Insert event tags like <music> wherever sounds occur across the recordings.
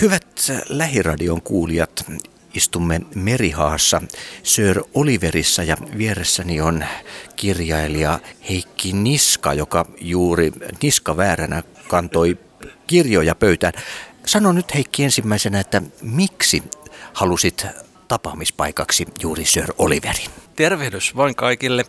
Hyvät lähiradion kuulijat, istumme Merihaassa Sir Oliverissa ja vieressäni on kirjailija Heikki Niska, joka juuri niska vääränä kantoi kirjoja pöytään. Sano nyt Heikki ensimmäisenä, että miksi halusit tapaamispaikaksi juuri Sir Oliverin? Tervehdys vain kaikille.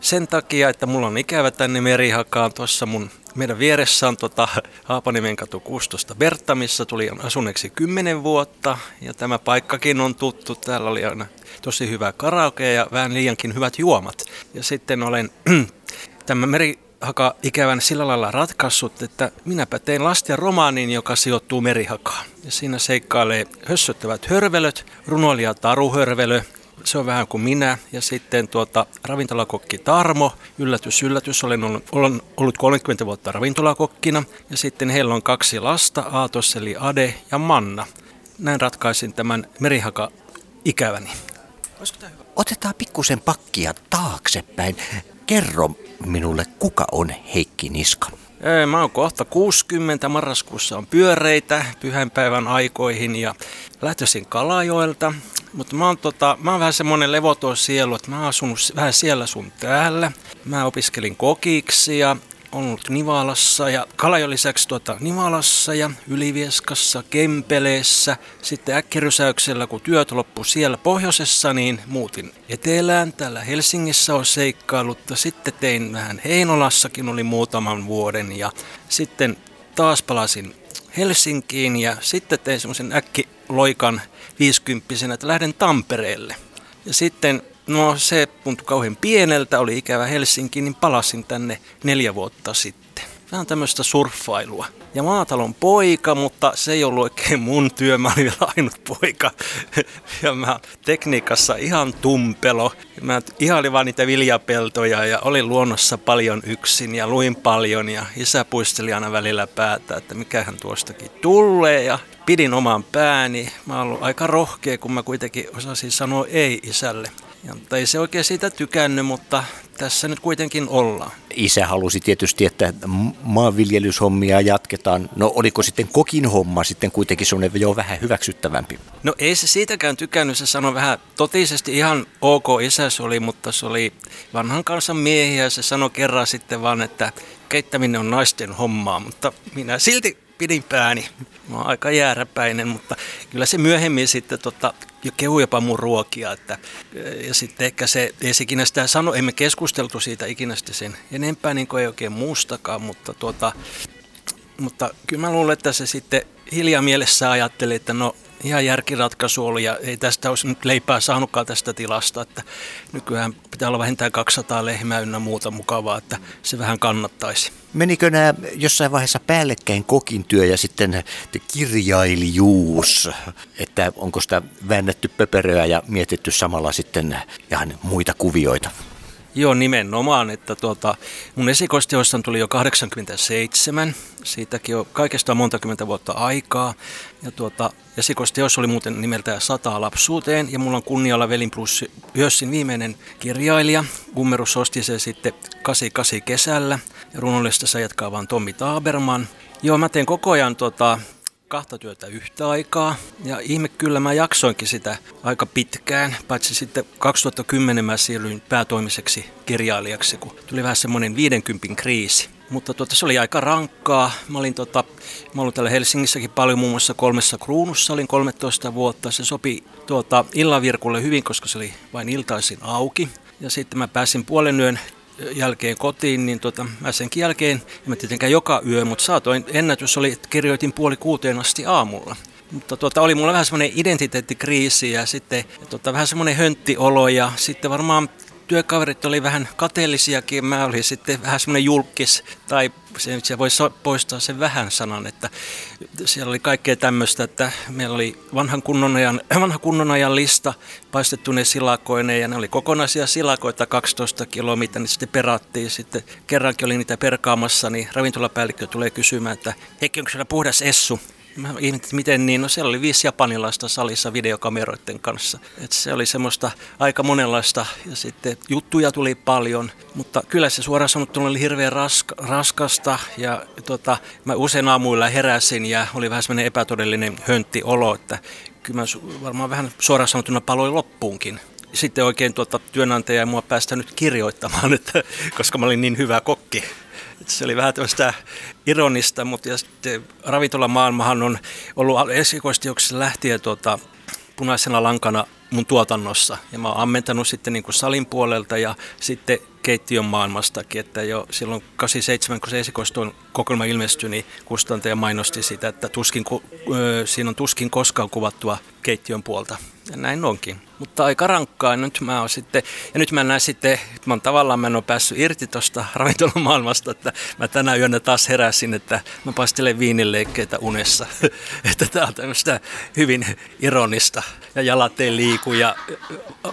Sen takia, että mulla on ikävä tänne Merihakaan. Tuossa mun meidän vieressä on tota Haapaniemen katu 16 Bertta, missä tuli asuneeksi 10 vuotta. Ja tämä paikkakin on tuttu. Täällä oli aina tosi hyvä karaoke ja vähän liiankin hyvät juomat. Ja sitten olen <clears throat> tämä Merihaka ikävän sillä lailla ratkaissut, että minäpä tein lasten romaanin, joka sijoittuu Merihakaan. Ja siinä seikkailee hössöttävät hörvelöt, runoilija Taru Hörvelö, se on vähän kuin minä. Ja sitten tuota, ravintolakokki Tarmo, yllätys, yllätys, olen ollut, olen ollut 30 vuotta ravintolakokkina. Ja sitten heillä on kaksi lasta, Aatos eli Ade ja Manna. Näin ratkaisin tämän merihaka ikäväni. Otetaan pikkusen pakkia taaksepäin. Kerro minulle, kuka on Heikki Niska? Mä oon kohta 60, marraskuussa on pyöreitä pyhänpäivän aikoihin ja lähtöisin Kalajoelta. Mutta mä oon, tota, mä oon vähän semmonen levoton sielu, että mä oon asunut vähän siellä sun täällä. Mä opiskelin kokiksi ja on ollut Nivalassa ja Kalajon lisäksi tuota, Nivalassa ja Ylivieskassa, Kempeleessä. Sitten äkkirysäyksellä, kun työt loppu siellä pohjoisessa, niin muutin etelään. Täällä Helsingissä on seikkailut. Sitten tein vähän Heinolassakin, oli muutaman vuoden ja sitten taas palasin Helsinkiin ja sitten tein semmoisen äkkiloikan 50 että lähden Tampereelle. Ja sitten No se tuntui kauhean pieneltä, oli ikävä Helsinki, niin palasin tänne neljä vuotta sitten. Vähän tämmöistä surffailua. Ja maatalon poika, mutta se ei ollut oikein mun työ, mä olin vielä ainut poika. <laughs> Ja mä tekniikassa ihan tumpelo. Mä ihailin vaan niitä viljapeltoja ja olin luonnossa paljon yksin ja luin paljon. Ja isä puisteli aina välillä päätä, että mikähän tuostakin tulee. Ja pidin oman pääni. Mä oon ollut aika rohkea, kun mä kuitenkin osasin sanoa ei isälle. Ja, mutta ei se oikein siitä tykännyt, mutta tässä nyt kuitenkin ollaan. Isä halusi tietysti, että maanviljelyshommia jatketaan. No oliko sitten kokin homma sitten kuitenkin semmoinen jo vähän hyväksyttävämpi? No ei se siitäkään tykännyt, se sanoi vähän totisesti ihan ok isä se oli, mutta se oli vanhan kansan miehiä se sanoi kerran sitten vaan, että keittäminen on naisten hommaa, mutta minä silti pidin pääni. Mä oon aika jääräpäinen, mutta kyllä se myöhemmin sitten tota, jo kehu jopa mun ruokia. Että, ja sitten ehkä se, ei se ikinä sitä sano, emme keskusteltu siitä ikinä sen enempää, niin kuin ei oikein muustakaan, mutta, tuota, mutta kyllä mä luulen, että se sitten hiljaa mielessä ajatteli, että no ihan järkiratkaisu oli ja ei tästä olisi nyt leipää saanutkaan tästä tilasta, että nykyään pitää olla vähintään 200 lehmää ynnä muuta mukavaa, että se vähän kannattaisi. Menikö nämä jossain vaiheessa päällekkäin kokin työ ja sitten kirjailijuus, että onko sitä väännetty pöperöä ja mietitty samalla sitten ihan muita kuvioita? Joo, nimenomaan, että tuota, mun esikoisteosta tuli jo 87, siitäkin on kaikesta monta kymmentä vuotta aikaa. Ja tuota, esikoisteos oli muuten nimeltään Sataa lapsuuteen, ja mulla on kunnialla Velin plus Jössin viimeinen kirjailija. Gummerus osti se sitten 88 kesällä, ja runollista se jatkaa vaan Tommi Taaberman. Joo, mä teen koko ajan tuota, kahta työtä yhtä aikaa. Ja ihme kyllä mä jaksoinkin sitä aika pitkään, paitsi sitten 2010 mä siirryin päätoimiseksi kirjailijaksi, kun tuli vähän semmoinen 50 kriisi. Mutta tuota, se oli aika rankkaa. Mä olin tota, mä olin täällä Helsingissäkin paljon muun muassa kolmessa kruunussa, olin 13 vuotta. Se sopi tuota, illavirkulle hyvin, koska se oli vain iltaisin auki. Ja sitten mä pääsin puolen yön jälkeen kotiin, niin tota, mä senkin jälkeen, en mä tietenkään joka yö, mutta saatoin, ennätys oli, että kirjoitin puoli kuuteen asti aamulla. Mutta tuota, oli mulla vähän semmoinen identiteettikriisi ja sitten tuota, vähän semmoinen hönttiolo ja sitten varmaan työkaverit oli vähän kateellisiakin. Mä olin sitten vähän semmoinen julkis, tai se, se voi poistaa sen vähän sanan, että siellä oli kaikkea tämmöistä, että meillä oli vanhan kunnon ajan, <clears throat> vanha kunnon ajan lista paistettuine silakoineen, ja ne oli kokonaisia silakoita 12 kiloa, mitä niin sitten perattiin. Sitten kerrankin oli niitä perkaamassa, niin ravintolapäällikkö tulee kysymään, että Heikki, onko siellä puhdas essu? Mä ihmettelin, miten niin, no siellä oli viisi japanilaista salissa videokameroiden kanssa. Et se oli semmoista aika monenlaista ja sitten juttuja tuli paljon, mutta kyllä se suoraan sanottuna oli hirveän raska, raskasta ja tota, mä usein aamuilla heräsin ja oli vähän semmoinen epätodellinen hönttiolo, että kyllä mä varmaan vähän suoraan sanottuna paloin loppuunkin sitten oikein tuota työnantaja ei mua päästänyt kirjoittamaan, <laughs> että, koska mä olin niin hyvä kokki. Se oli vähän tämmöistä ironista, mutta ja sitten ravintolamaailmahan on ollut esikoistioksessa lähtien tuota, punaisena lankana mun tuotannossa. Ja mä oon ammentanut sitten niin kuin salin puolelta ja sitten keittiön maailmastakin, että jo silloin 87, kun se esikoistuin kokoelma ilmestyi, niin kustantaja mainosti sitä, että tuskin, siinä on tuskin koskaan kuvattua keittiön puolta. Ja näin onkin. Mutta aika rankkaa. Nyt mä oon sitten, ja nyt mä näen sitten, mä oon tavallaan mä en ole päässyt irti tuosta <laughs> ravintolamaailmasta, että mä tänä yönä taas heräsin, että mä pastelen viinileikkeitä unessa. <laughs> että tää on tämmöistä hyvin ironista. Ja jalat ei liiku ja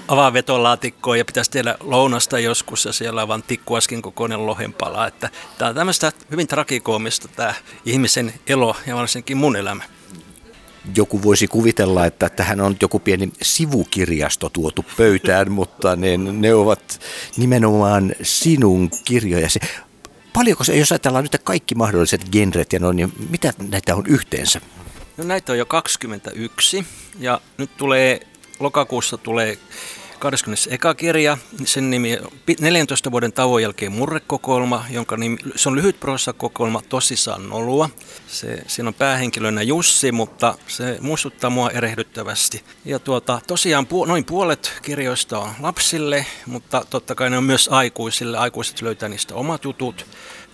avaa vetolaatikkoa ja pitäisi tehdä lounasta joskus ja siellä on vaan tikkuaskin kokoinen lohenpala. Että tää on tämmöistä hyvin trakikoomista tämä ihmisen elo ja varsinkin mun elämä joku voisi kuvitella, että tähän on joku pieni sivukirjasto tuotu pöytään, <laughs> mutta ne, ne ovat nimenomaan sinun kirjojasi. Paljonko se, jos ajatellaan nyt kaikki mahdolliset genret ja noin, niin mitä näitä on yhteensä? No näitä on jo 21 ja nyt tulee, lokakuussa tulee 21. kirja, sen nimi on 14 vuoden tauon jälkeen murrekokoelma, jonka nimi, se on lyhyt kokoelma tosissaan nolua. Se, siinä on päähenkilönä Jussi, mutta se muistuttaa mua erehdyttävästi. Ja tuota, tosiaan pu, noin puolet kirjoista on lapsille, mutta totta kai ne on myös aikuisille. Aikuiset löytää niistä omat jutut.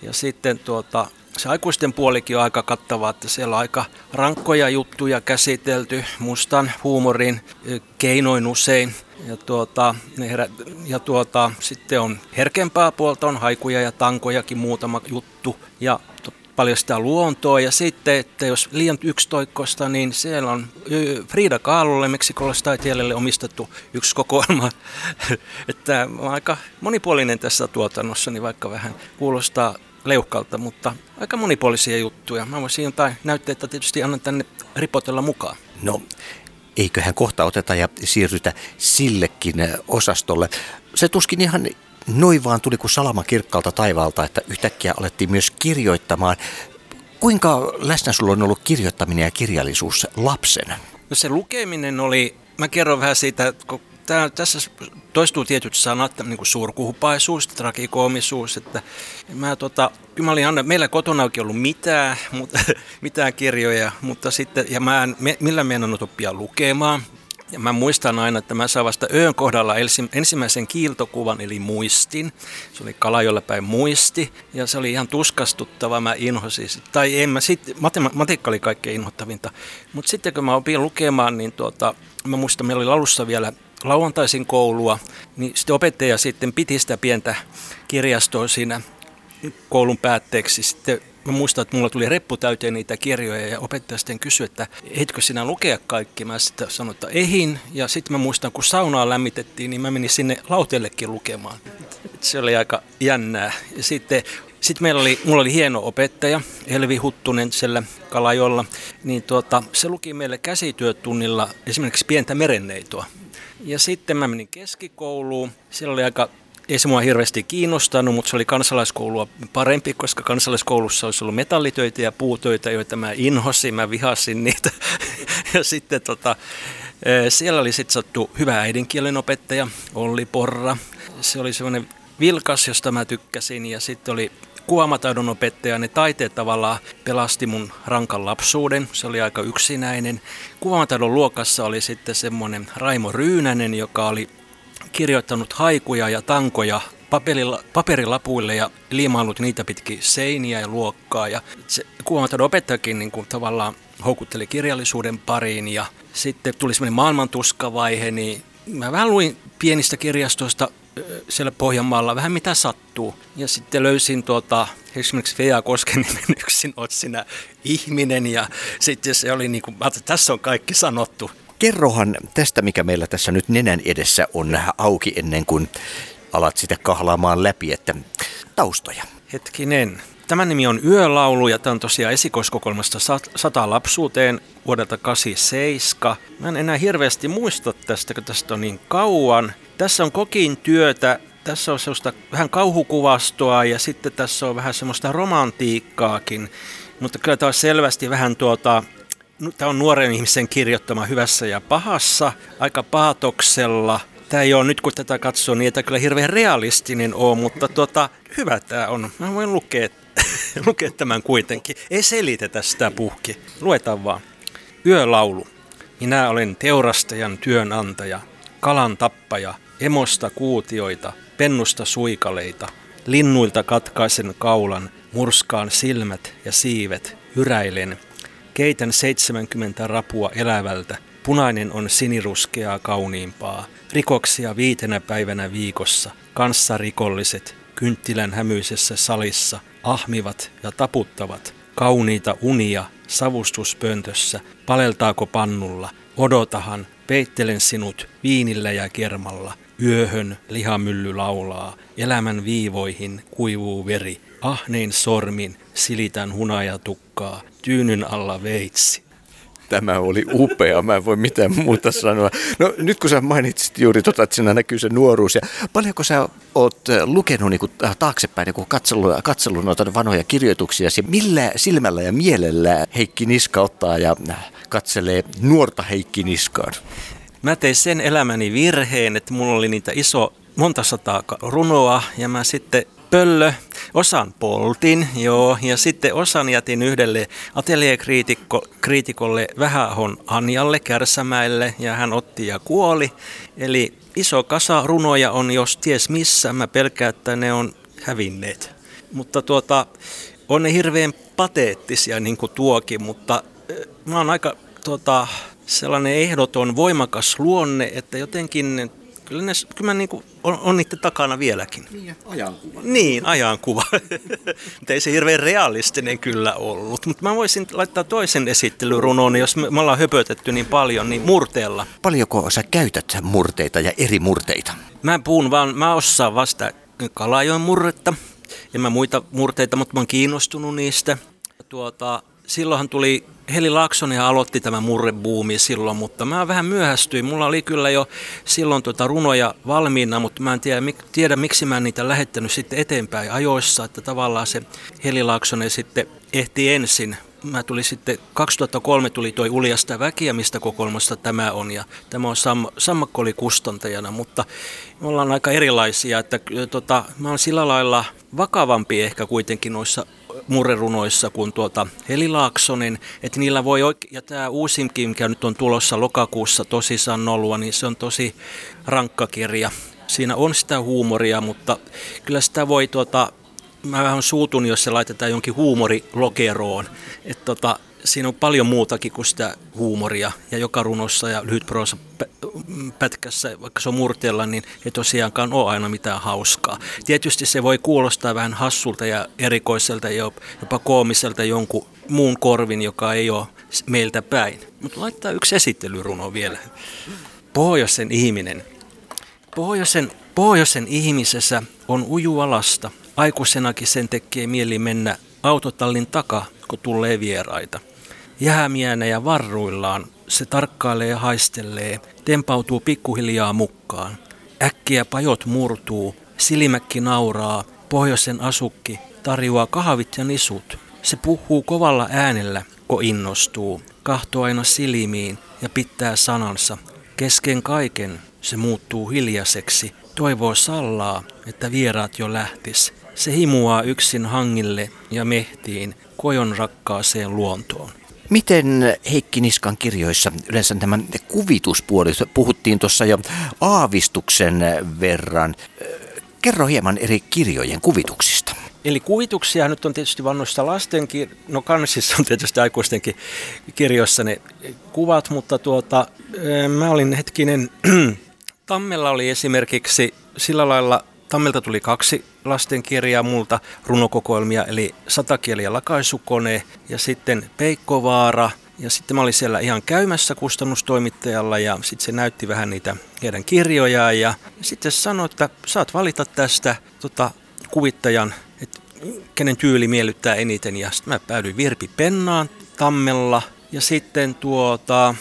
Ja sitten tuota, se aikuisten puolikin on aika kattava, että siellä on aika rankkoja juttuja käsitelty mustan huumorin keinoin usein. Ja, tuota, ja tuota, sitten on herkempää puolta, on haikuja ja tankojakin muutama juttu. Ja paljon sitä luontoa. Ja sitten, että jos liian yksitoikkoista, niin siellä on Frida Kahlolle, meksikolaistaiteilijalle omistettu yksi kokoelma. <laughs> että aika monipuolinen tässä tuotannossa, niin vaikka vähän kuulostaa leuhkalta, mutta aika monipuolisia juttuja. Mä voisin jotain näytteitä tietysti annan tänne ripotella mukaan. No, eiköhän kohta oteta ja siirrytä sillekin osastolle. Se tuskin ihan noin vaan tuli kuin salama kirkkaalta taivaalta, että yhtäkkiä alettiin myös kirjoittamaan. Kuinka läsnä sulla on ollut kirjoittaminen ja kirjallisuus lapsena? No se lukeminen oli, mä kerron vähän siitä, kun tää, tässä toistuu tietyt sanat, niin kuin suurkuhupaisuus, trakikoomisuus, että mä tota, mä olin aina, meillä kotona oikein ollut mitään, mutta, <laughs> mitään kirjoja, mutta sitten, ja mä en millään meinannut oppia lukemaan, ja mä muistan aina, että mä saan vasta öön kohdalla ensimmäisen kiiltokuvan, eli muistin. Se oli Kalajolla päin muisti, ja se oli ihan tuskastuttava, mä inhosin. Tai en mä, sit, matematiikka oli kaikkein inhottavinta. Mutta sitten kun mä opin lukemaan, niin tuota, mä muistan, meillä oli alussa vielä lauantaisin koulua, niin sitten opettaja sitten piti sitä pientä kirjastoa siinä koulun päätteeksi. Sitten mä muistan, että mulla tuli reppu täyteen niitä kirjoja ja opettaja sitten kysyi, että etkö sinä lukea kaikki? Mä sitten sanoin, että ehin. Ja sitten mä muistan, kun saunaa lämmitettiin, niin mä menin sinne lauteellekin lukemaan. Se oli aika jännää. Ja sitten sitten meillä oli, mulla oli hieno opettaja, Elvi Huttunen siellä Kalajolla, niin tuota, se luki meille käsityötunnilla esimerkiksi pientä merenneitoa. Ja sitten mä menin keskikouluun. Siellä oli aika ei se mua hirveästi kiinnostanut, mutta se oli kansalaiskoulua parempi, koska kansalaiskoulussa olisi ollut metallitöitä ja puutöitä, joita mä inhosin, mä vihasin niitä. <laughs> ja sitten tota, siellä oli sitten sattu hyvä äidinkielen opettaja, Olli Porra. Se oli semmoinen vilkas, josta mä tykkäsin, ja sitten oli kuvaamataidon opettaja, ne taiteet tavallaan pelasti mun rankan lapsuuden. Se oli aika yksinäinen. Kuvaamataidon luokassa oli sitten semmoinen Raimo Ryynänen, joka oli kirjoittanut haikuja ja tankoja paperilapuille ja liimaillut niitä pitkin seiniä ja luokkaa. Ja se kuvaamataidon opettajakin niin kuin tavallaan houkutteli kirjallisuuden pariin ja sitten tuli semmoinen maailmantuskavaihe, niin mä vähän luin pienistä kirjastoista siellä Pohjanmaalla vähän mitä sattuu. Ja sitten löysin tuota, esimerkiksi Vea Koskenimen <laughs> yksin otsina ihminen ja sitten se oli niin kuin, että tässä on kaikki sanottu. Kerrohan tästä, mikä meillä tässä nyt nenän edessä on auki ennen kuin alat sitä kahlaamaan läpi, että taustoja. Hetkinen. Tämän nimi on Yölaulu ja tämä on tosiaan esikoiskokoelmasta Sata lapsuuteen vuodelta 87. Mä en enää hirveästi muista tästä, kun tästä on niin kauan. Tässä on kokin työtä, tässä on sellaista vähän kauhukuvastoa ja sitten tässä on vähän semmoista romantiikkaakin. Mutta kyllä tämä on selvästi vähän tuota, tämä on nuoren ihmisen kirjoittama hyvässä ja pahassa, aika paatoksella. Tämä ei ole nyt kun tätä katsoo, niin tämä kyllä hirveän realistinen ole, mutta tuota, hyvä tämä on. Mä voin lukea, <laughs> lukea tämän kuitenkin. Ei selitetä sitä puhki. Luetaan vaan. Yölaulu. Minä olen teurastajan työnantaja, kalan tappaja, emosta kuutioita, pennusta suikaleita, linnuilta katkaisen kaulan, murskaan silmät ja siivet, hyräilen, keitän 70 rapua elävältä, punainen on siniruskeaa kauniimpaa, rikoksia viitenä päivänä viikossa, kanssarikolliset, kynttilän hämyisessä salissa, ahmivat ja taputtavat, kauniita unia savustuspöntössä, paleltaako pannulla, odotahan, peittelen sinut viinillä ja kermalla, yöhön lihamylly laulaa, elämän viivoihin kuivuu veri, ahnein sormin silitän hunajatukkaa, tyynyn alla veitsi. Tämä oli upea, mä en voi mitään muuta sanoa. No nyt kun sä mainitsit juuri tota, että siinä näkyy se nuoruus, ja paljonko sä oot äh, lukenut niin kuin, äh, taaksepäin, niin katsellut, katsellut noita vanhoja kirjoituksia, millä silmällä ja mielellä Heikki Niska ottaa ja äh, katselee nuorta Heikki Niskaan? Mä tein sen elämäni virheen, että mulla oli niitä iso monta sataa runoa ja mä sitten pöllö. Osan poltin, joo, ja sitten osan jätin yhdelle atelierkriitikolle Vähähon Anjalle Kärsämäelle, ja hän otti ja kuoli. Eli iso kasa runoja on jos ties missä, mä pelkään, että ne on hävinneet. Mutta tuota, on ne hirveän pateettisia niin kuin tuokin, mutta mä oon aika tuota, sellainen ehdoton, voimakas luonne, että jotenkin kyllä, ne, kyllä mä niin kuin on, on niiden takana vieläkin. Niin, ajankuva. Niin, ajankuva. <laughs> mutta ei se hirveän realistinen kyllä ollut. Mutta mä voisin laittaa toisen esittelyrunon, jos me, me ollaan höpötetty niin paljon, niin murteella. Paljonko sä käytät murteita ja eri murteita? Mä puhun vaan, mä osaan vasta Kalajoen murretta ja mä muita murteita, mutta mä oon kiinnostunut niistä. Tuota, silloinhan tuli Heli ja aloitti tämä murrebuumi silloin, mutta mä vähän myöhästyin. Mulla oli kyllä jo silloin tuota runoja valmiina, mutta mä en tiedä, tiedä miksi mä en niitä lähettänyt sitten eteenpäin ajoissa, että tavallaan se Heli Laaksonen sitten ehti ensin. Mä tuli sitten, 2003 tuli toi Uljasta väkiä, mistä kokoelmasta tämä on, ja tämä on Sam, Sammakko oli kustantajana, mutta me ollaan aika erilaisia, että tota, mä oon sillä lailla vakavampi ehkä kuitenkin noissa murrerunoissa kuin tuota Heli Laaksonen, että niillä voi oikein, ja tämä uusimkin, mikä nyt on tulossa lokakuussa tosissaan nollua, niin se on tosi rankka kirja. Siinä on sitä huumoria, mutta kyllä sitä voi tuota, mä vähän suutun, jos se laitetaan jonkin huumorilokeroon. Että tota, siinä on paljon muutakin kuin sitä huumoria. Ja joka runossa ja lyhytproosa pätkässä, vaikka se on murteella, niin ei tosiaankaan ole aina mitään hauskaa. Tietysti se voi kuulostaa vähän hassulta ja erikoiselta ja jopa koomiselta jonkun muun korvin, joka ei ole meiltä päin. Mutta laittaa yksi esittelyruno vielä. Pohjoisen ihminen. Pohjoisen, pohjoisen ihmisessä on ujualasta. Aikuisenakin sen tekee mieli mennä autotallin takaa, kun tulee vieraita. Jäämiänä ja varruillaan se tarkkailee ja haistelee, tempautuu pikkuhiljaa mukaan. Äkkiä pajot murtuu, silimäkki nauraa, pohjoisen asukki tarjoaa kahvit ja nisut. Se puhuu kovalla äänellä, ko innostuu, kahtoo aina silmiin ja pitää sanansa. Kesken kaiken se muuttuu hiljaiseksi, toivoo sallaa, että vieraat jo lähtis. Se himuaa yksin hangille ja mehtiin, kojon rakkaaseen luontoon. Miten Heikki Niskan kirjoissa yleensä tämä kuvituspuoli, puhuttiin tuossa jo aavistuksen verran. Kerro hieman eri kirjojen kuvituksista. Eli kuvituksia nyt on tietysti vannoissa lasten, no kansissa on tietysti aikuistenkin kirjoissa ne kuvat, mutta tuota, mä olin hetkinen, <clears throat> Tammella oli esimerkiksi sillä lailla Tammelta tuli kaksi lastenkirjaa multa, runokokoelmia, eli Satakieli ja lakaisukone, ja sitten Peikkovaara, ja sitten mä olin siellä ihan käymässä kustannustoimittajalla ja sitten se näytti vähän niitä heidän kirjojaan ja sitten sanoi, että saat valita tästä tota, kuvittajan, että kenen tyyli miellyttää eniten. Ja sitten mä päädyin Virpi Pennaan Tammella. Ja sitten tuota,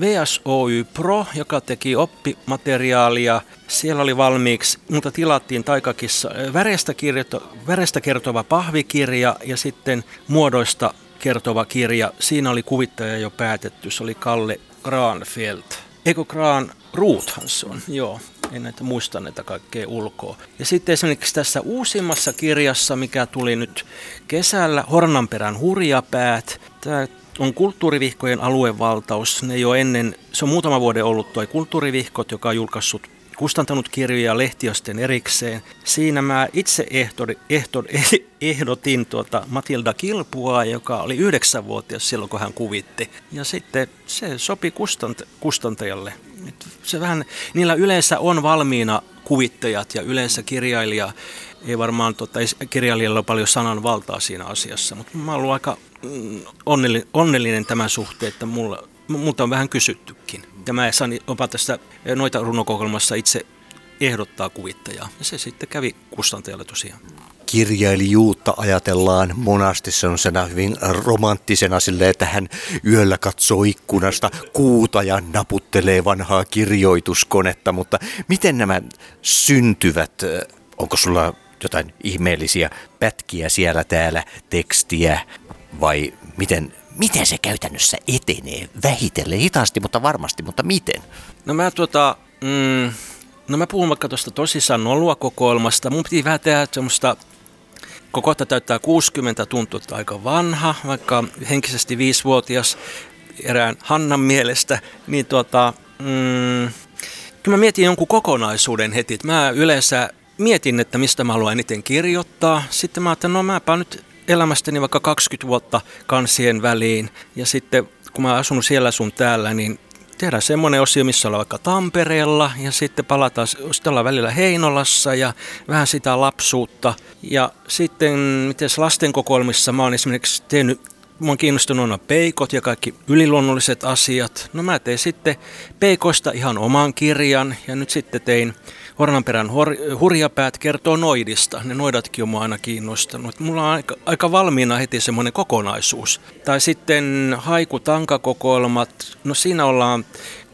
VSOY Pro, joka teki oppimateriaalia. Siellä oli valmiiksi, mutta tilattiin Taikakissa värestä, kirjoito, värestä kertova pahvikirja ja sitten muodoista kertova kirja. Siinä oli kuvittaja jo päätetty, se oli Kalle Granfeldt. Eikö Gran Ruuthan se on, joo. En näitä muista näitä kaikkea ulkoa. Ja sitten esimerkiksi tässä uusimmassa kirjassa, mikä tuli nyt kesällä, Hornanperän hurjapäät. Tämä on kulttuurivihkojen aluevaltaus. Ne jo ennen, se on muutama vuoden ollut tuo kulttuurivihkot, joka on julkaissut kustantanut kirjoja lehtiosten erikseen. Siinä mä itse ehdori, ehdor, <laughs> ehdotin tuota Matilda Kilpua, joka oli yhdeksänvuotias silloin, kun hän kuvitti. Ja sitten se sopi kustant, kustantajalle. Se vähän, niillä yleensä on valmiina kuvittajat ja yleensä kirjailija ei varmaan tota, kirjailijalla ole paljon sananvaltaa siinä asiassa, mutta mä oon aika mm, onnellinen, onnellinen tämän suhteen, että mulla, multa on vähän kysyttykin. Ja mä sain tästä noita runokokoelmassa itse ehdottaa kuvittajaa. Ja se sitten kävi kustantajalle tosiaan. Kirjailijuutta ajatellaan monasti sellaisena hyvin romanttisena sille, että hän yöllä katsoo ikkunasta kuuta ja naputtelee vanhaa kirjoituskonetta, mutta miten nämä syntyvät? Onko sulla jotain ihmeellisiä pätkiä siellä täällä, tekstiä vai miten miten se käytännössä etenee? Vähitellen, hitaasti, mutta varmasti, mutta miten? No mä tuota, mm, no mä puhun vaikka tuosta tosissaan Nolua-kokoelmasta. Mun piti vähän tehdä semmoista Kokotta täyttää 60, tuntuu aika vanha, vaikka henkisesti viisivuotias erään Hannan mielestä, niin tuota, mm, kyllä mä mietin jonkun kokonaisuuden heti. Mä yleensä mietin, että mistä mä haluan eniten kirjoittaa. Sitten mä ajattelin, no mäpä nyt elämästäni vaikka 20 vuotta kansien väliin ja sitten kun mä asun siellä sun täällä, niin tehdään semmoinen osio, missä ollaan vaikka Tampereella ja sitten palataan, sitten ollaan välillä Heinolassa ja vähän sitä lapsuutta. Ja sitten miten lastenkokoelmissa mä oon esimerkiksi tehnyt Mä oon kiinnostunut peikot ja kaikki yliluonnolliset asiat. No mä tein sitten peikoista ihan oman kirjan ja nyt sitten tein Hornanperän hor- hurjapäät kertoo noidista. Ne noidatkin on mua aina kiinnostanut. Mulla on aika, aika valmiina heti semmoinen kokonaisuus. Tai sitten haiku-tankakokoelmat. No siinä ollaan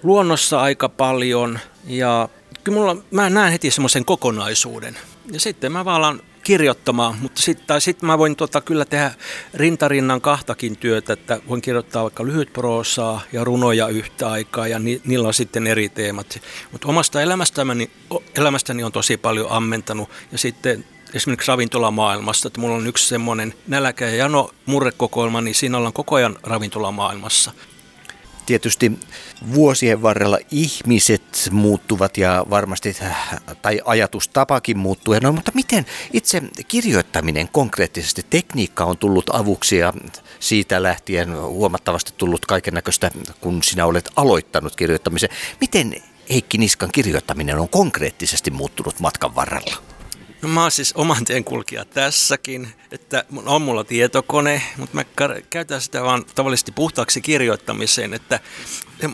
luonnossa aika paljon ja kyllä mulla, mä näen heti semmoisen kokonaisuuden. Ja sitten mä vaan kirjoittamaan, mutta sitten sit mä voin tota, kyllä tehdä rintarinnan kahtakin työtä, että voin kirjoittaa vaikka lyhytproosaa ja runoja yhtä aikaa ja ni, niillä on sitten eri teemat. Mutta omasta elämästäni, elämästäni on tosi paljon ammentanut ja sitten esimerkiksi ravintolamaailmasta, että mulla on yksi semmoinen nälkä- ja jano murrekokoelma, niin siinä ollaan koko ajan ravintolamaailmassa tietysti vuosien varrella ihmiset muuttuvat ja varmasti, tai ajatustapakin muuttuu. No, mutta miten itse kirjoittaminen konkreettisesti, tekniikka on tullut avuksi ja siitä lähtien huomattavasti tullut kaiken näköistä, kun sinä olet aloittanut kirjoittamisen. Miten Heikki Niskan kirjoittaminen on konkreettisesti muuttunut matkan varrella? No mä oon siis oman tien kulkija tässäkin, että on mulla tietokone, mutta mä käytän sitä vaan tavallisesti puhtaaksi kirjoittamiseen, että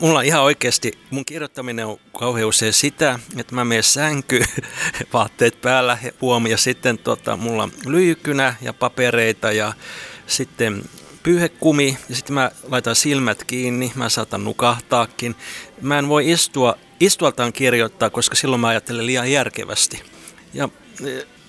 mulla ihan oikeasti, mun kirjoittaminen on kauhean usein sitä, että mä menen sänky, <laughs> vaatteet päällä, huomi ja sitten tota, mulla on lyykynä ja papereita ja sitten pyyhekumi ja sitten mä laitan silmät kiinni, mä saatan nukahtaakin. Mä en voi istua, istualtaan kirjoittaa, koska silloin mä ajattelen liian järkevästi. Ja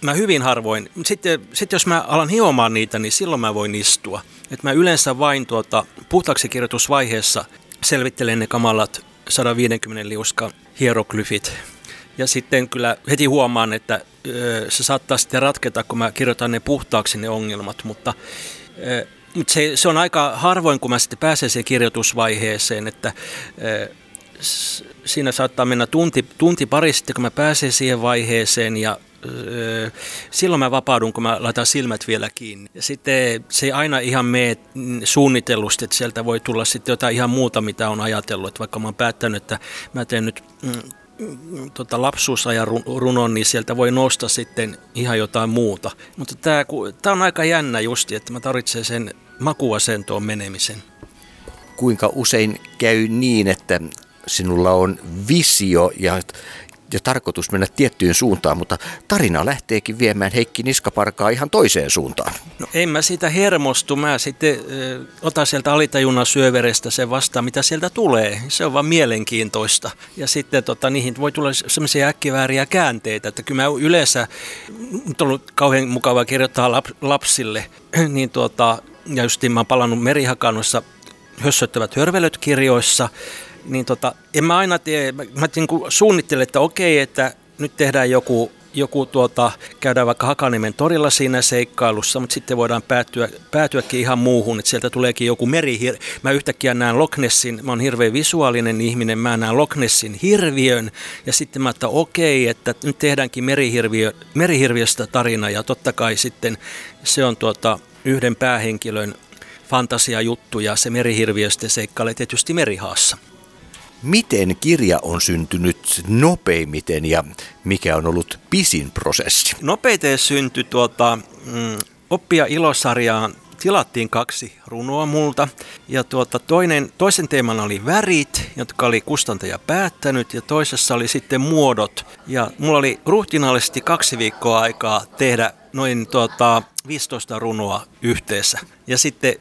mä hyvin harvoin, sitten, sitten jos mä alan hiomaan niitä, niin silloin mä voin istua. Et mä yleensä vain tuota, puhtaaksi kirjoitusvaiheessa selvittelen ne kamalat 150 liuskan hieroglyfit. Ja sitten kyllä heti huomaan, että se saattaa sitten ratketa, kun mä kirjoitan ne puhtaaksi ne ongelmat, mutta mutta se, se on aika harvoin, kun mä sitten pääsen siihen kirjoitusvaiheeseen, että ö, siinä saattaa mennä tunti, tunti pari sitten, kun mä pääsen siihen vaiheeseen ja silloin mä vapaudun, kun mä laitan silmät vielä kiinni. Ja sitten se ei aina ihan mene suunnitellusti, että sieltä voi tulla sitten jotain ihan muuta, mitä on ajatellut. Että vaikka mä oon päättänyt, että mä teen nyt mm, tota lapsuusajan runon, niin sieltä voi nousta sitten ihan jotain muuta. Mutta tämä, tämä on aika jännä justi, että mä tarvitsen sen makuasentoon menemisen. Kuinka usein käy niin, että sinulla on visio ja ja tarkoitus mennä tiettyyn suuntaan, mutta tarina lähteekin viemään Heikki Niskaparkaa ihan toiseen suuntaan. No en mä sitä hermostu, mä sitten ö, otan sieltä alitajunnan syöverestä sen vastaan, mitä sieltä tulee. Se on vaan mielenkiintoista. Ja sitten tota, niihin voi tulla semmoisia äkkivääriä käänteitä, että kyllä mä yleensä, on ollut kauhean mukavaa kirjoittaa lap, lapsille, <clears throat> niin tuota, ja just mä oon palannut merihakannossa hössöttävät hörvelöt kirjoissa, niin tota, en mä aina tee, mä, mä niin suunnittelen, että okei, että nyt tehdään joku, joku tuota, käydään vaikka Hakaniemen torilla siinä seikkailussa, mutta sitten voidaan päätyä, päätyäkin ihan muuhun, että sieltä tuleekin joku merihir... Mä yhtäkkiä näen Loch Nessin, mä oon hirveän visuaalinen ihminen, mä näen Loch Nessin hirviön, ja sitten mä että okei, että nyt tehdäänkin merihirviö, merihirviöstä tarina, ja totta kai sitten se on tuota, yhden päähenkilön fantasiajuttu, ja se merihirviöstä seikkailee tietysti merihaassa. Miten kirja on syntynyt nopeimmiten ja mikä on ollut pisin prosessi? Nopeiten syntyi tuota, mm, oppia ilosarjaan tilattiin kaksi runoa multa. Ja tuota, toinen, toisen teeman oli värit, jotka oli kustantaja päättänyt, ja toisessa oli sitten muodot. Ja mulla oli ruhtinaallisesti kaksi viikkoa aikaa tehdä noin tuota, 15 runoa yhteensä. Ja sitten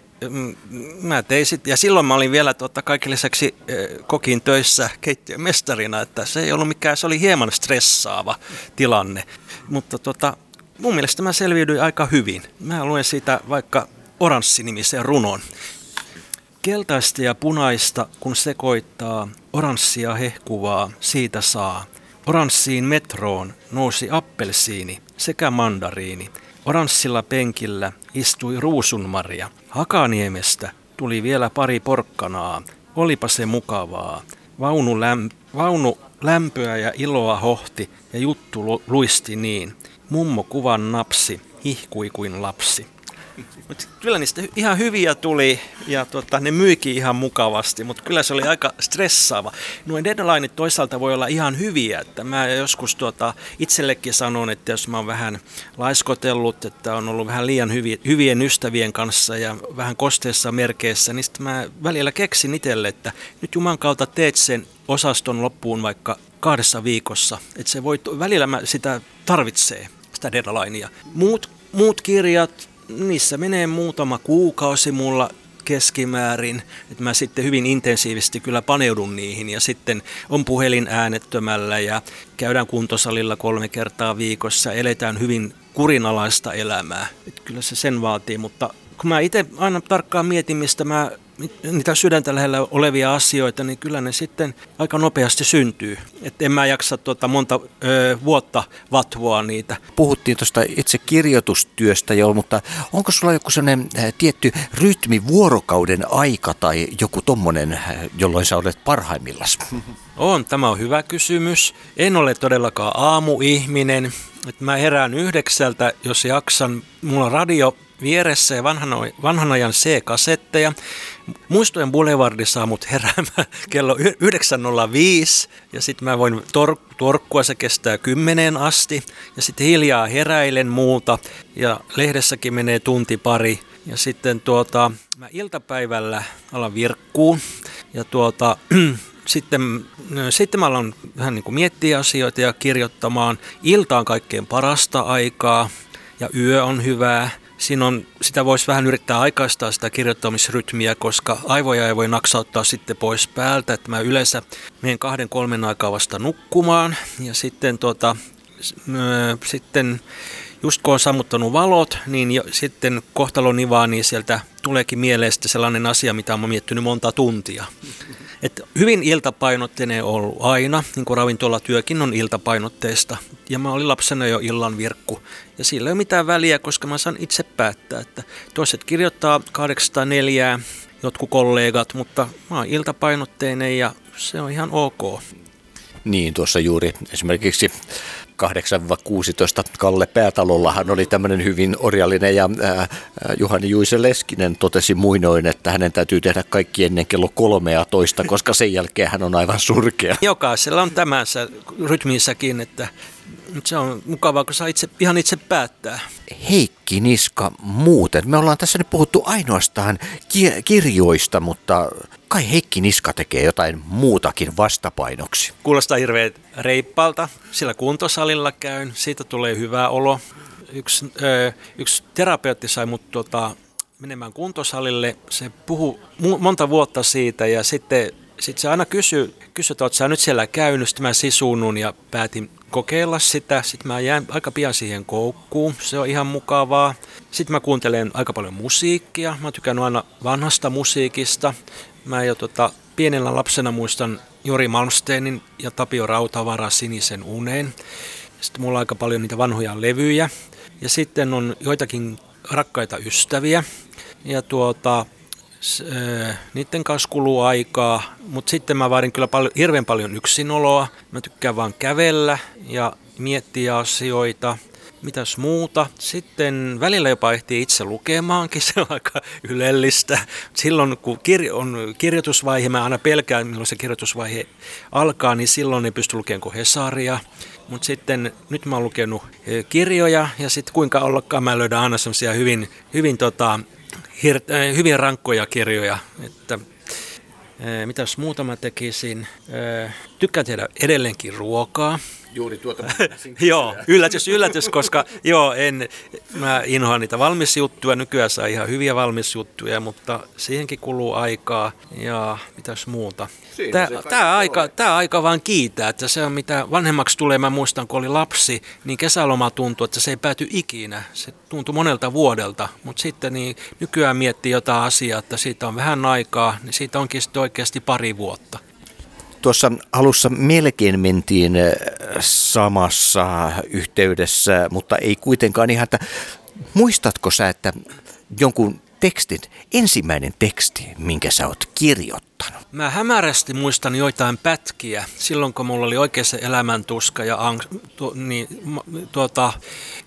mä tein sit, ja silloin mä olin vielä totta kaiken lisäksi eh, kokin töissä keittiömestarina, että se ei ollut mikään, se oli hieman stressaava tilanne. Mutta tota, mun mielestä mä selviydyin aika hyvin. Mä luen siitä vaikka Oranssi-nimisen runon. Keltaista ja punaista, kun sekoittaa, oranssia hehkuvaa, siitä saa. Oranssiin metroon nousi appelsiini sekä mandariini – Oranssilla penkillä istui Ruusunmaria. Hakaniemestä tuli vielä pari porkkanaa. Olipa se mukavaa. Vaunu, läm, vaunu lämpöä ja iloa hohti ja juttu luisti niin. Mummo kuvan napsi, hihkui kuin lapsi. Mut kyllä niistä ihan hyviä tuli ja tota, ne myykin ihan mukavasti, mutta kyllä se oli aika stressaava. Nuo deadlineit toisaalta voi olla ihan hyviä. Että mä joskus tuota, itsellekin sanon, että jos mä oon vähän laiskotellut, että on ollut vähän liian hyvi, hyvien ystävien kanssa ja vähän kosteessa merkeissä, niin sitten mä välillä keksin itselle, että nyt Juman kautta teet sen osaston loppuun vaikka kahdessa viikossa. Että se voi, välillä mä sitä tarvitsee, sitä deadlinea. Muut, muut kirjat, niissä menee muutama kuukausi mulla keskimäärin, että mä sitten hyvin intensiivisesti kyllä paneudun niihin ja sitten on puhelin äänettömällä ja käydään kuntosalilla kolme kertaa viikossa, eletään hyvin kurinalaista elämää. Että kyllä se sen vaatii, mutta kun mä itse aina tarkkaan mietin, mistä mä niitä sydäntä lähellä olevia asioita, niin kyllä ne sitten aika nopeasti syntyy. Että en mä jaksa tuota monta ö, vuotta vatvoa niitä. Puhuttiin tuosta itse kirjoitustyöstä jo, mutta onko sulla joku sellainen tietty rytmi, vuorokauden aika tai joku tommonen, jolloin sä olet parhaimmillas? <laughs> On, tämä on hyvä kysymys. En ole todellakaan aamuihminen. Että mä herään yhdeksältä, jos jaksan. Mulla on radio vieressä ja vanhan, vanhan ajan C-kasetteja. Muistojen Boulevardi saa mut heräämään <laughs> kello 9.05 ja sitten mä voin tor- torkkua, se kestää kymmeneen asti ja sitten hiljaa heräilen muuta ja lehdessäkin menee tunti pari ja sitten tuota, mä iltapäivällä alan virkkuun ja tuota, <clears throat> sitten, sitten mä alan vähän niin kuin miettiä asioita ja kirjoittamaan. Ilta on kaikkein parasta aikaa ja yö on hyvää Siinä on, sitä voisi vähän yrittää aikaistaa sitä kirjoittamisrytmiä, koska aivoja ei voi naksauttaa sitten pois päältä. Että mä yleensä menen kahden kolmen aikaa vasta nukkumaan ja sitten, tuota, sitten just kun on sammuttanut valot, niin jo, sitten kohtalon ivaa, niin sieltä tuleekin mieleen sellainen asia, mitä olen miettinyt monta tuntia. Et hyvin iltapainotteinen ollut aina, niin kuin ravintolatyökin on iltapainotteista. Ja mä olin lapsena jo illan virkku. Ja sillä ei ole mitään väliä, koska mä saan itse päättää, että toiset kirjoittaa 804, jotkut kollegat, mutta mä oon iltapainotteinen ja se on ihan ok. Niin, tuossa juuri esimerkiksi 8-16 Kalle Päätalollahan oli tämmöinen hyvin orjallinen ja ää, Juhani Juise Leskinen totesi muinoin, että hänen täytyy tehdä kaikki ennen kello 13, koska sen jälkeen hän on aivan surkea. Jokaisella on tämänsä rytmissäkin, että se on mukavaa, kun saa itse, ihan itse päättää. Heikki Niska muuten. Me ollaan tässä nyt puhuttu ainoastaan ki- kirjoista, mutta kai Heikki Niska tekee jotain muutakin vastapainoksi? Kuulostaa hirveän reippalta. Sillä kuntosalilla käyn, siitä tulee hyvä olo. Yksi, ö, yksi terapeutti sai mut tota, menemään kuntosalille. Se puhuu monta vuotta siitä ja sitten sit se aina kysyy, kysyy että sä nyt siellä käynyt, sitten mä sisuunnun ja päätin kokeilla sitä. Sitten mä jään aika pian siihen koukkuun, se on ihan mukavaa. Sitten mä kuuntelen aika paljon musiikkia, mä tykkään aina vanhasta musiikista. Mä jo tota, pienellä lapsena muistan Jori Malmsteinin ja Tapio Rautavara Sinisen uneen. Sitten mulla on aika paljon niitä vanhoja levyjä. Ja sitten on joitakin rakkaita ystäviä. Ja tuota, niiden kanssa kuluu aikaa, mutta sitten mä vaadin kyllä paljon, hirveän paljon yksinoloa. Mä tykkään vaan kävellä ja miettiä asioita. Mitäs muuta? Sitten välillä jopa ehtii itse lukemaankin, <laughs> se on aika ylellistä. Silloin kun kir- on kirjoitusvaihe, mä aina pelkään milloin se kirjoitusvaihe alkaa, niin silloin ei pysty lukemaan kuin Hesaria. Mutta sitten nyt mä oon lukenut kirjoja ja sitten kuinka ollakaan mä löydän aina semmoisia hyvin, hyvin tota, hir- äh, hyvin rankkoja kirjoja. Että, äh, mitäs muuta mä tekisin? Äh, tykkään tehdä edelleenkin ruokaa. Juuri tuota <laughs> Joo, yllätys, yllätys, koska joo, en, mä inhoan niitä valmisjuttuja. Nykyään saa ihan hyviä valmisjuttuja, mutta siihenkin kuluu aikaa ja mitäs muuta. Tämä, tämä, aika, tämä aika vaan kiitää, että se on mitä vanhemmaksi tulee, mä muistan kun oli lapsi, niin kesäloma tuntui, että se ei pääty ikinä. Se tuntui monelta vuodelta, mutta sitten niin nykyään miettii jotain asiaa, että siitä on vähän aikaa, niin siitä onkin sitten oikeasti pari vuotta. Tuossa alussa melkein mentiin äh, samassa yhteydessä, mutta ei kuitenkaan ihan, että muistatko sä, että jonkun tekstin, ensimmäinen teksti, minkä sä oot kirjoittanut? Mä hämärästi muistan joitain pätkiä silloin, kun mulla oli oikein se elämäntuska ja ang- tu- niin, tuota,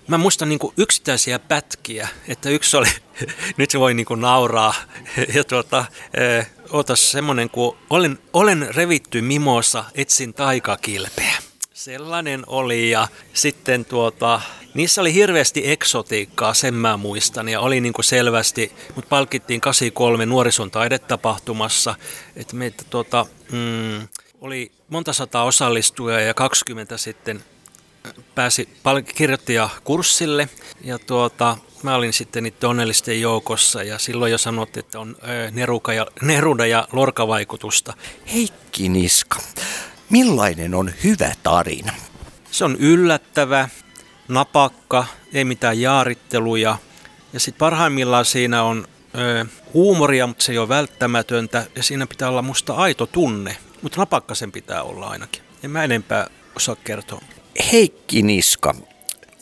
mä muistan niin yksittäisiä pätkiä, että yksi oli, <laughs> nyt se voi niin nauraa, <laughs> ja tuota, eh, otas semmoinen kuin olen, olen revitty mimossa, etsin taikakilpeä. Sellainen oli ja sitten tuota, niissä oli hirveästi eksotiikkaa, sen mä muistan ja oli niin kuin selvästi, mutta palkittiin 83 nuorison taidetapahtumassa, että meitä tuota, mm, oli monta sataa osallistujaa ja 20 sitten pääsi kirjoittajakurssille ja tuota, mä olin sitten niiden onnellisten joukossa ja silloin jo sanottiin, että on neruka ja, neruda ja lorkavaikutusta. Heikki Niska, millainen on hyvä tarina? Se on yllättävä, napakka, ei mitään jaaritteluja ja sitten parhaimmillaan siinä on ö, huumoria, mutta se ei ole välttämätöntä ja siinä pitää olla musta aito tunne, mutta napakka sen pitää olla ainakin. En mä enempää osaa kertoa. Heikki Niska,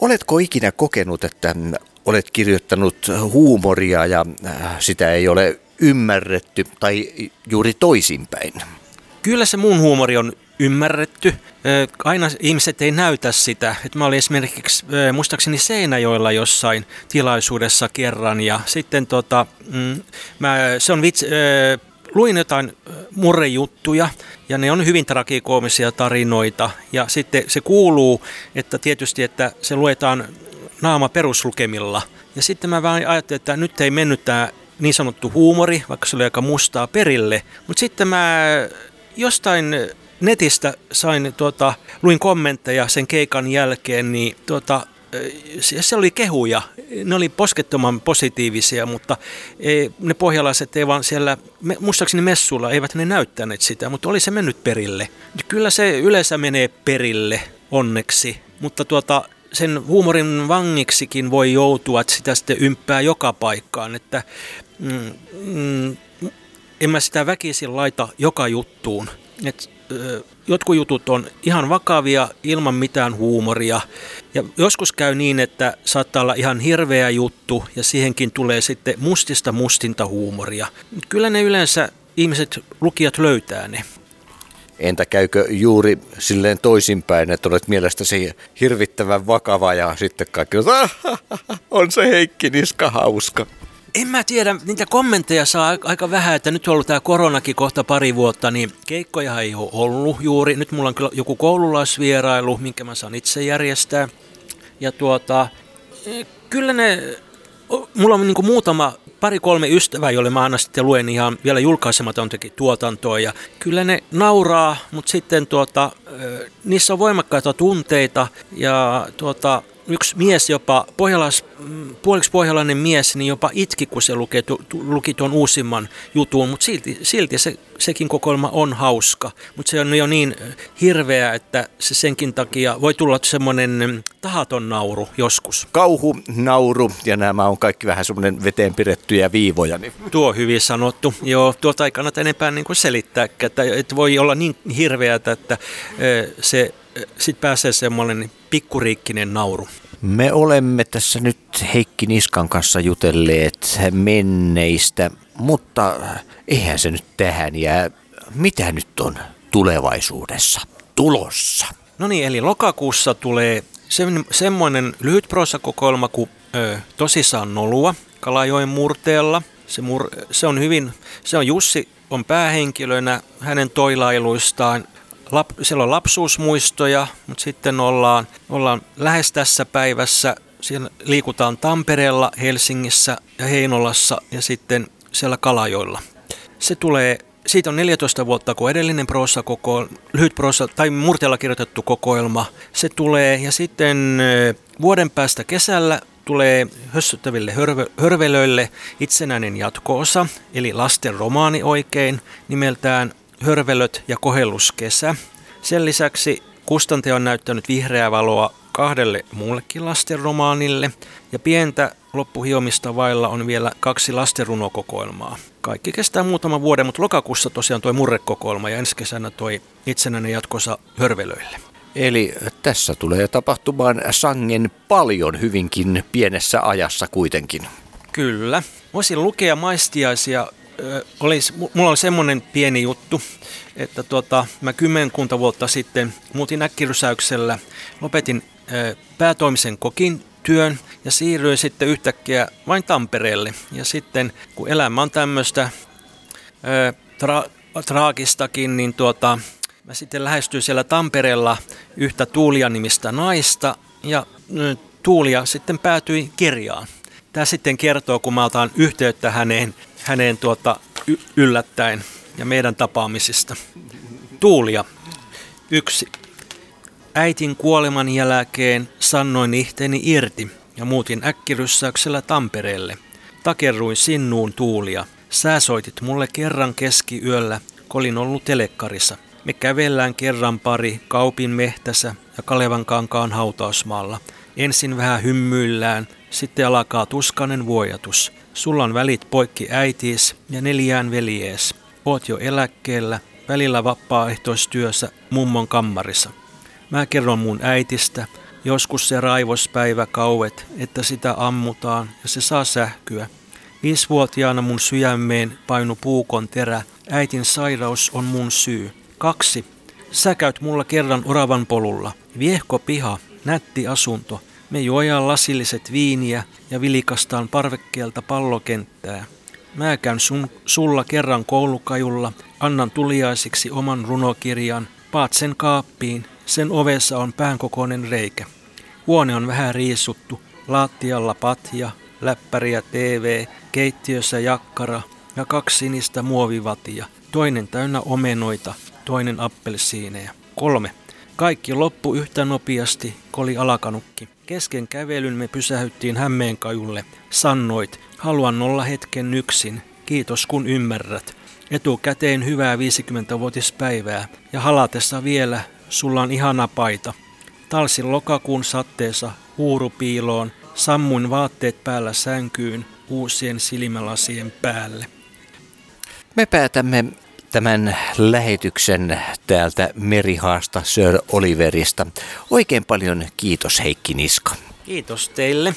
oletko ikinä kokenut, että olet kirjoittanut huumoria ja äh, sitä ei ole ymmärretty tai juuri toisinpäin? Kyllä se mun huumori on ymmärretty. Aina ihmiset ei näytä sitä. Mä olin esimerkiksi muistaakseni Seinäjoella jossain tilaisuudessa kerran ja sitten tota, mm, mä, se on vitsi, luin jotain murrejuttuja ja ne on hyvin tragikoomisia tarinoita ja sitten se kuuluu, että tietysti, että se luetaan naama peruslukemilla. Ja sitten mä vaan ajattelin, että nyt ei mennyt tämä niin sanottu huumori, vaikka se oli aika mustaa perille. Mutta sitten mä jostain netistä sain, tuota, luin kommentteja sen keikan jälkeen, niin tuota, se oli kehuja. Ne oli poskettoman positiivisia, mutta ne pohjalaiset ei vaan siellä, muistaakseni messuilla, eivät ne näyttäneet sitä, mutta oli se mennyt perille. Kyllä se yleensä menee perille, onneksi. Mutta tuota, sen huumorin vangiksikin voi joutua, että sitä sitten ympää joka paikkaan, että mm, mm, en mä sitä väkisin laita joka juttuun. Et, jotkut jutut on ihan vakavia ilman mitään huumoria. Ja joskus käy niin, että saattaa olla ihan hirveä juttu ja siihenkin tulee sitten mustista mustinta huumoria. Kyllä ne yleensä ihmiset, lukijat löytää ne. Entä käykö juuri silleen toisinpäin, että olet mielestäsi hirvittävän vakava ja sitten kaikki on se Heikki Niska hauska? En mä tiedä, niitä kommentteja saa aika vähän, että nyt on ollut tämä koronakin kohta pari vuotta, niin keikkoja ei ole ollut juuri. Nyt mulla on kyllä joku koululaisvierailu, minkä mä saan itse järjestää. Ja tuota, e, kyllä ne, mulla on niin muutama pari-kolme ystävää, joille mä aina sitten luen ihan vielä julkaisematontakin tuotantoa. Ja kyllä ne nauraa, mutta sitten tuota, niissä on voimakkaita tunteita ja tuota, yksi mies jopa, pohjalais, puoliksi pohjalainen mies, niin jopa itki, kun se luki, tu, luki tuon uusimman jutun, mutta silti, silti se, sekin kokoelma on hauska. Mutta se on jo niin hirveä, että se senkin takia voi tulla semmoinen mm, tahaton nauru joskus. Kauhu, nauru ja nämä on kaikki vähän semmoinen veteen pirettyjä viivoja. Niin. Tuo on hyvin sanottu. Joo, tuota ei kannata enempää niin kuin selittää, että, että voi olla niin hirveätä, että se sitten pääsee semmoinen pikkuriikkinen nauru. Me olemme tässä nyt Heikki Niskan kanssa jutelleet menneistä, mutta eihän se nyt tähän jää. Mitä nyt on tulevaisuudessa tulossa? No niin, eli lokakuussa tulee se, semmoinen lyhyt prosakokoelma kuin ö, Tosissaan Nolua Kalajoen murteella. Se, mur, se on hyvin, se on Jussi on päähenkilönä hänen toilailuistaan lap, siellä on lapsuusmuistoja, mutta sitten ollaan, ollaan lähes tässä päivässä. Siellä liikutaan Tampereella, Helsingissä ja Heinolassa ja sitten siellä Kalajoilla. Se tulee, siitä on 14 vuotta, kun edellinen prosa koko, lyhyt prosa tai murteella kirjoitettu kokoelma. Se tulee ja sitten vuoden päästä kesällä tulee hössyttäville hörve, hörvelöille itsenäinen jatkoosa, eli lasten romaani oikein, nimeltään Hörvelöt ja kohelluskesä. Sen lisäksi Kustante on näyttänyt vihreää valoa kahdelle muullekin lastenromaanille ja pientä loppuhiomista vailla on vielä kaksi lastenrunokokoelmaa. Kaikki kestää muutama vuoden, mutta lokakuussa tosiaan tuo murrekokoelma ja ensi kesänä toi itsenäinen jatkossa hörvelöille. Eli tässä tulee tapahtumaan sangen paljon hyvinkin pienessä ajassa kuitenkin. Kyllä. Voisin lukea maistiaisia olisi, mulla oli semmoinen pieni juttu, että tota, mä kymmenkunta vuotta sitten muutin äkkirysäyksellä, lopetin päätoimisen kokin työn ja siirryin sitten yhtäkkiä vain Tampereelle. Ja sitten kun elämä on tämmöistä tra- traagistakin, niin tuota, mä sitten lähestyin siellä Tampereella yhtä Tuulia-nimistä naista ja Tuulia sitten päätyi kirjaan. Tämä sitten kertoo, kun mä otan yhteyttä häneen häneen tuota y- yllättäen ja meidän tapaamisista. Tuulia. Yksi. Äitin kuoleman jälkeen sannoin ihteeni irti ja muutin äkkiryssäyksellä Tampereelle. Takerruin sinnuun Tuulia. Sä soitit mulle kerran keskiyöllä, kolin ollut telekkarissa. Me kävellään kerran pari Kaupin mehtässä ja Kalevan kankaan hautausmaalla. Ensin vähän hymyillään, sitten alkaa tuskanen vuojatus. Sulla on välit poikki äitiis ja neljään veljees. Oot jo eläkkeellä, välillä vapaaehtoistyössä mummon kammarissa. Mä kerron mun äitistä, joskus se raivospäivä kauet, että sitä ammutaan ja se saa sähkyä. Viisivuotiaana mun sydämeen painu puukon terä, äitin sairaus on mun syy. Kaksi. Sä käyt mulla kerran oravan polulla. Viehko piha, nätti asunto, me juojaan lasilliset viiniä ja vilikastaan parvekkeelta pallokenttää. Mä käyn sun, sulla kerran koulukajulla, annan tuliaisiksi oman runokirjan, paat sen kaappiin, sen ovessa on päänkokoinen reikä. Huone on vähän riisuttu, laattialla patja, läppäri ja TV, keittiössä jakkara ja kaksi sinistä muovivatia, toinen täynnä omenoita, toinen appelsiineja. Kolme. Kaikki loppu yhtä nopeasti, koli alakanukki. Kesken kävelyn me pysähyttiin Hämeenkajulle. Sannoit, haluan olla hetken yksin. Kiitos kun ymmärrät. Etukäteen hyvää 50-vuotispäivää ja halatessa vielä, sulla on ihana paita. Talsin lokakuun satteessa huurupiiloon, sammuin vaatteet päällä sänkyyn uusien silmälasien päälle. Me päätämme tämän lähetyksen täältä Merihaasta Sir Oliverista. Oikein paljon kiitos Heikki Niska. Kiitos teille.